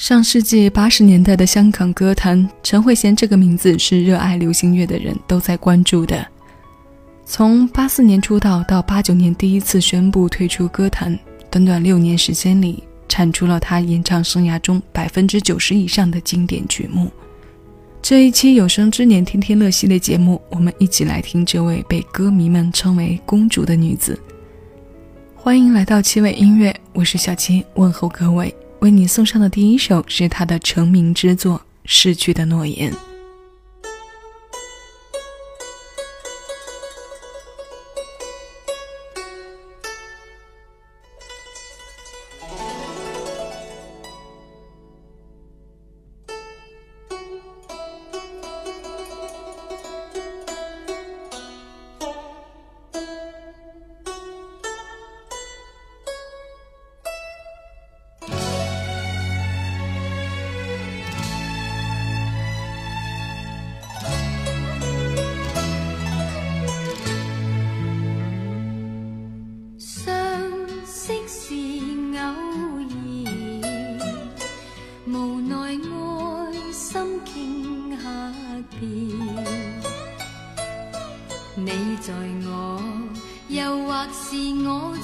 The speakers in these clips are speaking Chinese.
上世纪八十年代的香港歌坛，陈慧娴这个名字是热爱流行乐的人都在关注的。从八四年出道到八九年第一次宣布退出歌坛，短短六年时间里，产出了她演唱生涯中百分之九十以上的经典曲目。这一期有生之年天天乐系列节目，我们一起来听这位被歌迷们称为“公主”的女子。欢迎来到七味音乐，我是小七，问候各位。为你送上的第一首是他的成名之作《逝去的诺言》。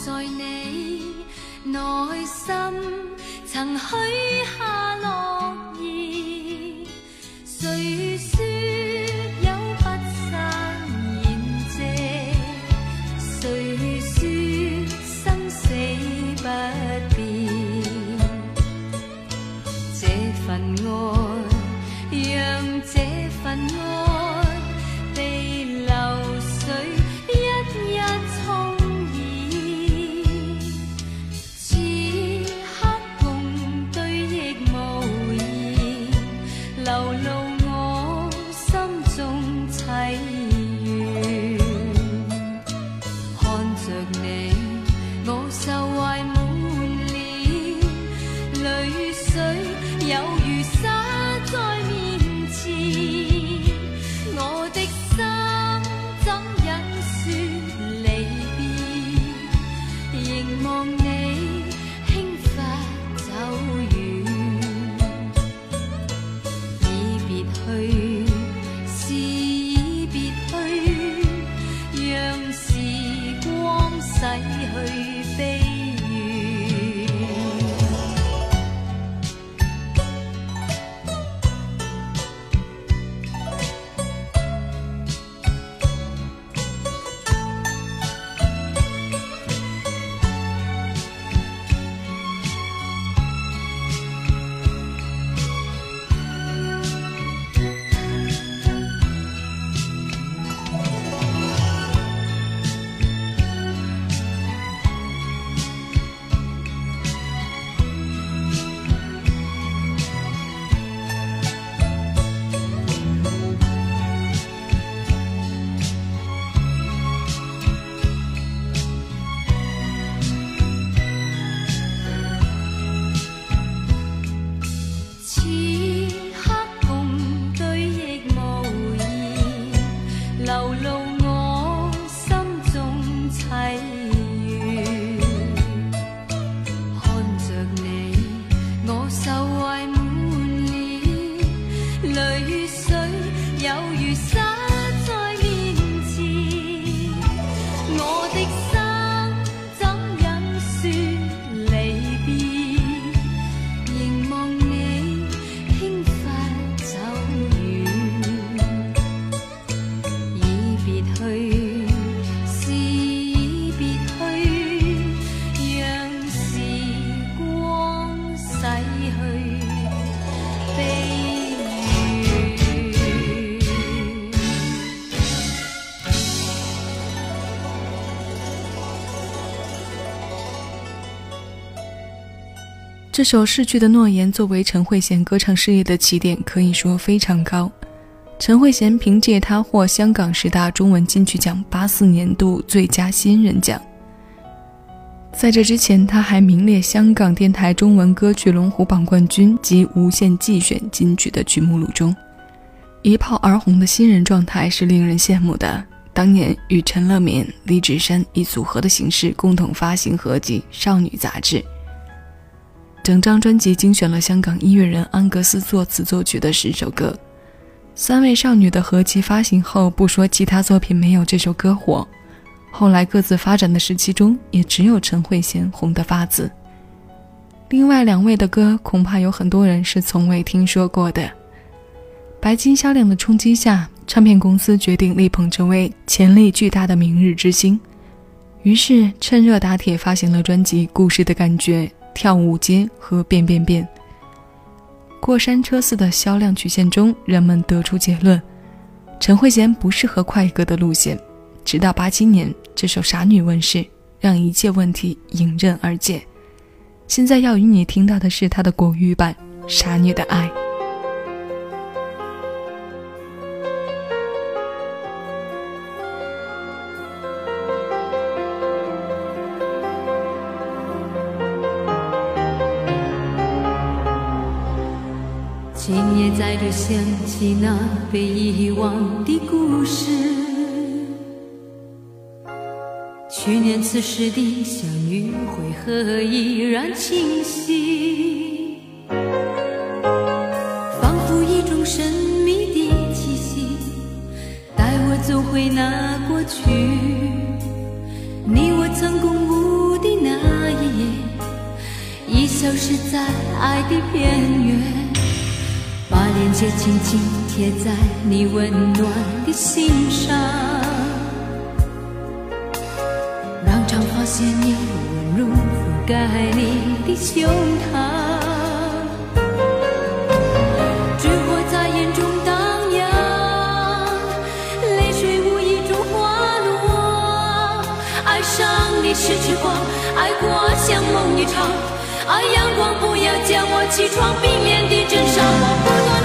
在你内心曾许下这首《逝去的诺言》作为陈慧娴歌唱事业的起点，可以说非常高。陈慧娴凭借她获香港十大中文金曲奖八四年度最佳新人奖。在这之前，她还名列香港电台中文歌曲龙虎榜冠军及无线季选金曲的曲目录中。一炮而红的新人状态是令人羡慕的。当年与陈乐敏、李芷珊以组合的形式共同发行合集《少女》杂志。整张专辑精选了香港音乐人安格斯作词作曲的十首歌。三位少女的合集发行后，不说其他作品没有这首歌火，后来各自发展的时期中，也只有陈慧娴红得发紫。另外两位的歌，恐怕有很多人是从未听说过的。白金销量的冲击下，唱片公司决定力捧这位潜力巨大的明日之星，于是趁热打铁发行了专辑《故事的感觉》《跳舞街》和《变变变》。过山车似的销量曲线中，人们得出结论：陈慧娴不适合快歌的路线。直到八七年，这首《傻女》问世，让一切问题迎刃而解。现在要与你听到的是她的国语版《傻女的爱》。再度想起那被遗忘的故事，去年此时的相遇为何依然清晰？仿佛一种神秘的气息，带我走回那过去。你我曾共舞的那一夜，已消失在爱的边缘。把链接紧紧贴在你温暖的心上，让长发鲜艳温柔覆盖你的胸膛。烛火在眼中荡漾，泪水无意中滑落。爱上你是痴狂，爱过像梦一场。爱，阳光，不要叫我起床，冰脸的真相，我不断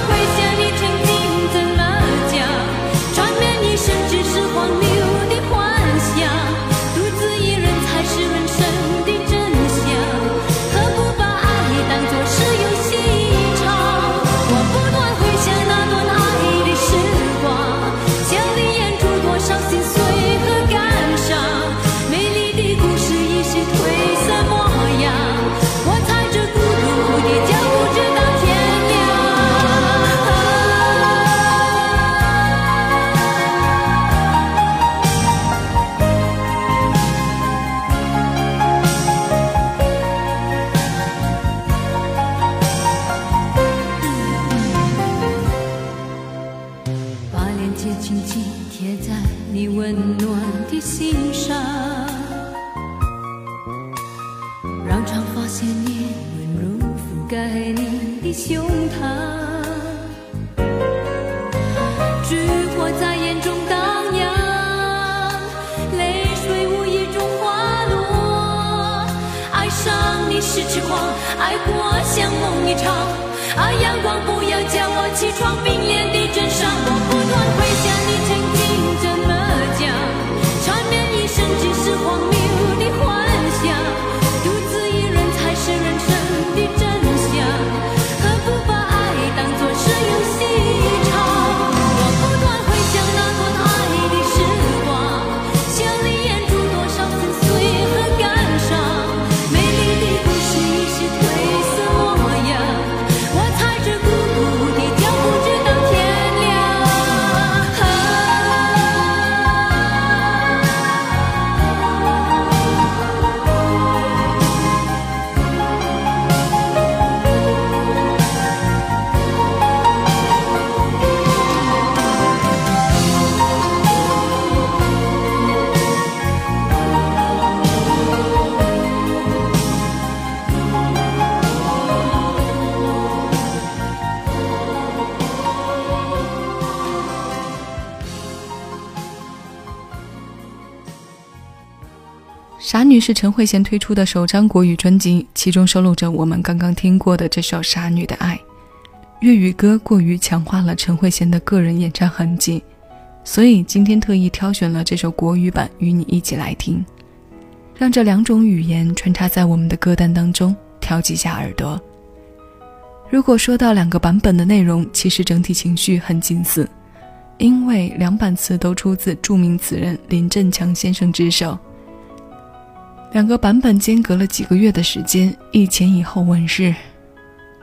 是痴狂，爱过像梦一场。啊，阳光，不要叫我起床，冰凉的枕上，我不断回想傻女是陈慧娴推出的首张国语专辑，其中收录着我们刚刚听过的这首《傻女的爱》。粤语歌过于强化了陈慧娴的个人演唱痕迹，所以今天特意挑选了这首国语版与你一起来听，让这两种语言穿插在我们的歌单当中，挑几下耳朵。如果说到两个版本的内容，其实整体情绪很近似，因为两版词都出自著名词人林振强先生之手。两个版本间隔了几个月的时间，一前一后问世。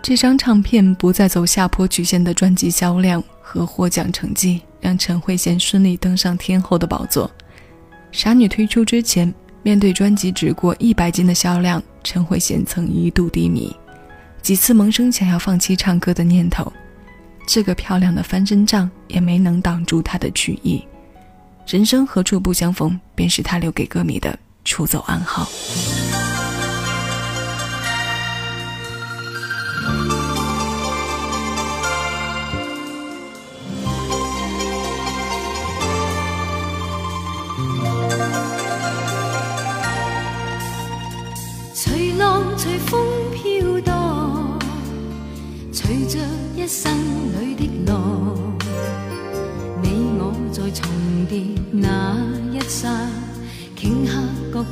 这张唱片不再走下坡曲线的专辑销量和获奖成绩，让陈慧娴顺利登上天后的宝座。傻女推出之前，面对专辑只过一百斤的销量，陈慧娴曾一度低迷，几次萌生想要放弃唱歌的念头。这个漂亮的翻身仗也没能挡住她的曲艺。人生何处不相逢，便是她留给歌迷的。出走暗号。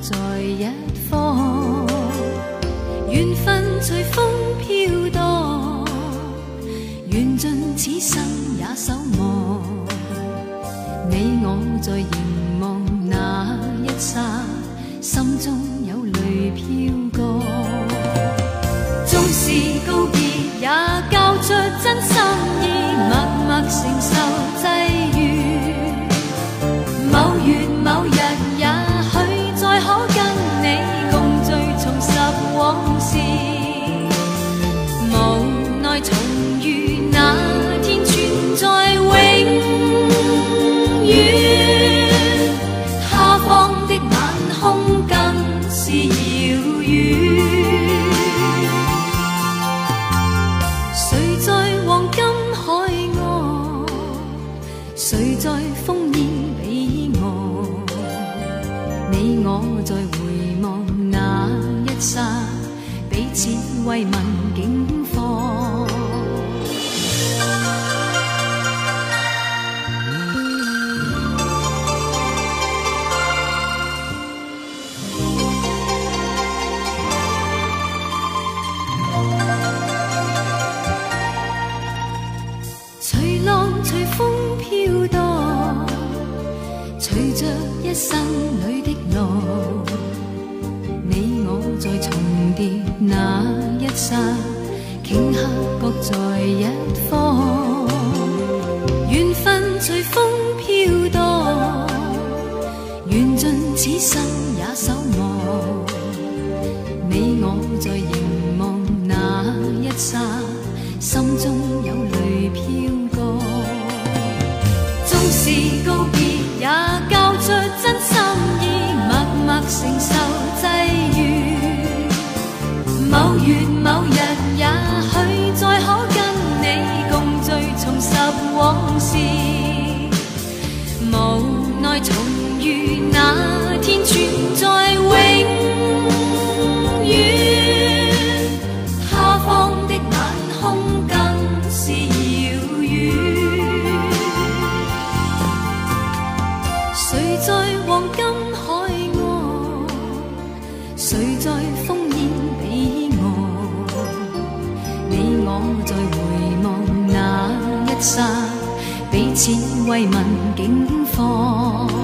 在一方，缘分随风飘荡，缘尽此生也守望。你我在凝望那一刹，心中我在回望那一刹，彼此慰问境况。各在一方，慰问境况。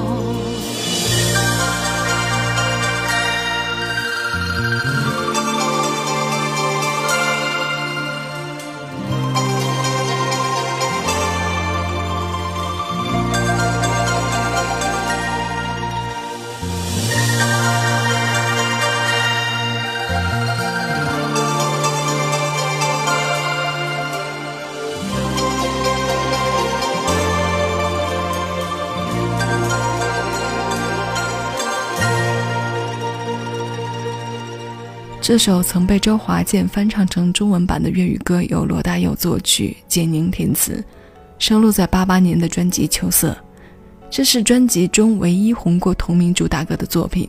这首曾被周华健翻唱成中文版的粤语歌，由罗大佑作曲，简宁填词，收录在八八年的专辑《秋色》。这是专辑中唯一红过同名主打歌的作品，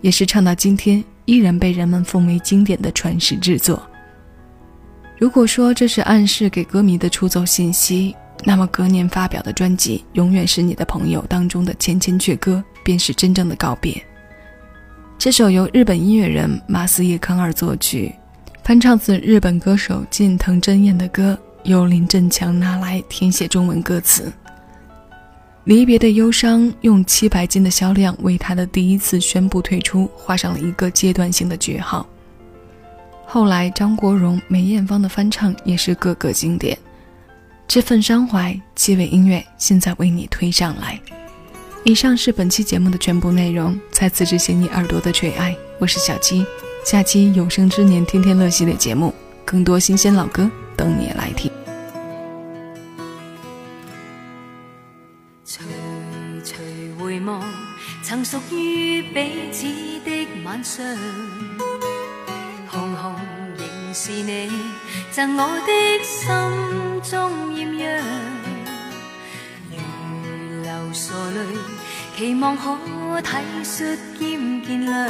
也是唱到今天依然被人们奉为经典的传世之作。如果说这是暗示给歌迷的出走信息，那么隔年发表的专辑《永远是你的朋友》当中的《千千阙歌》便是真正的告别。这首由日本音乐人马斯叶康二作曲，翻唱自日本歌手近藤真彦的歌，由林振强拿来填写中文歌词。离别的忧伤用七百斤的销量为他的第一次宣布退出画上了一个阶段性的句号。后来张国荣、梅艳芳的翻唱也是个个经典。这份伤怀，七尾音乐现在为你推上来。以上是本期节目的全部内容，再次致谢你耳朵的垂爱，我是小七。下期有生之年天天乐系列节目，更多新鲜老歌等你来听。徐徐回望，曾属于彼此的晚上。红红仍是你赠我的心中艳阳，傻泪，期望可体恤兼见谅。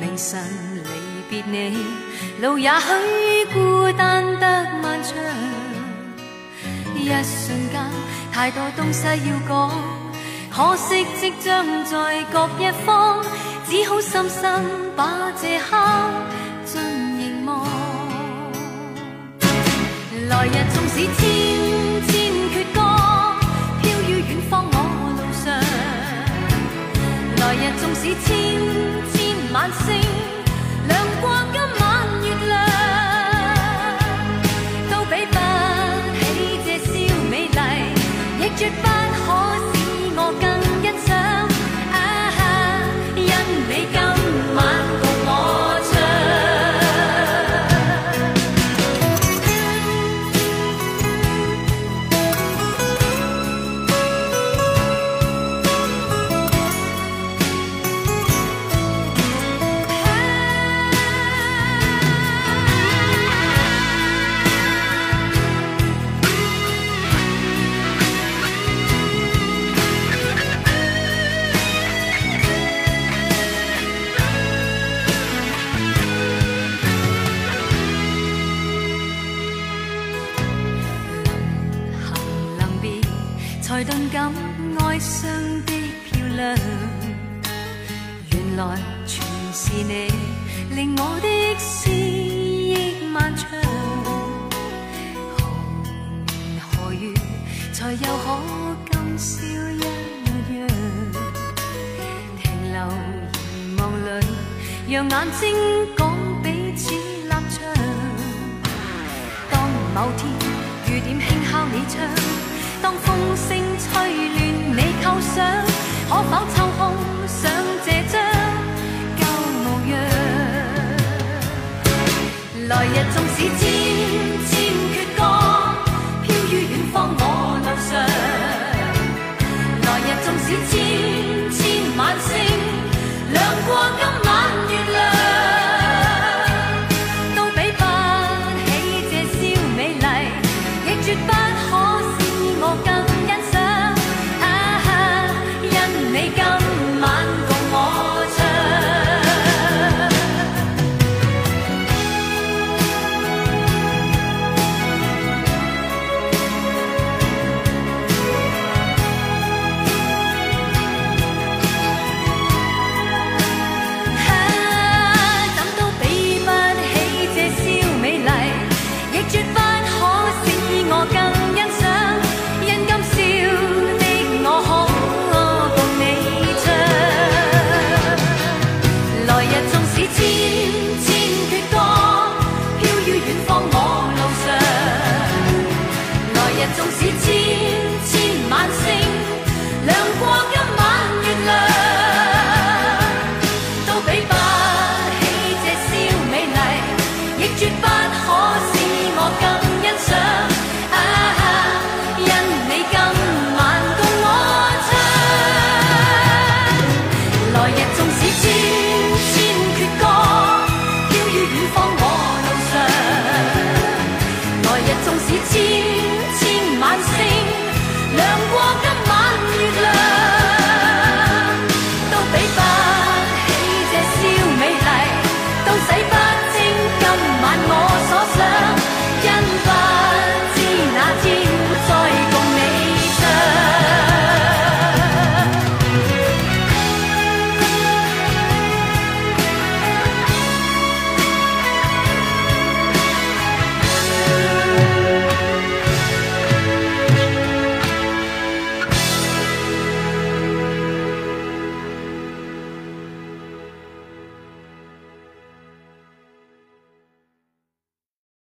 明晨离别你，路也许孤单得漫长。一瞬间，太多东西要讲，可惜即将在各一方。只好深深把这刻尽凝望。来日纵使千千阙歌，日纵使千千晚星，哀伤的漂亮，原来全是你令我的思忆漫长。何年何月才又可今宵一样？停留凝望里，让眼睛讲彼此立场。当某天雨点轻敲你窗。当风声吹乱你构想，可否抽空想这张旧模样？来日纵使千千阙歌，飘于远方我路上。来日纵使千。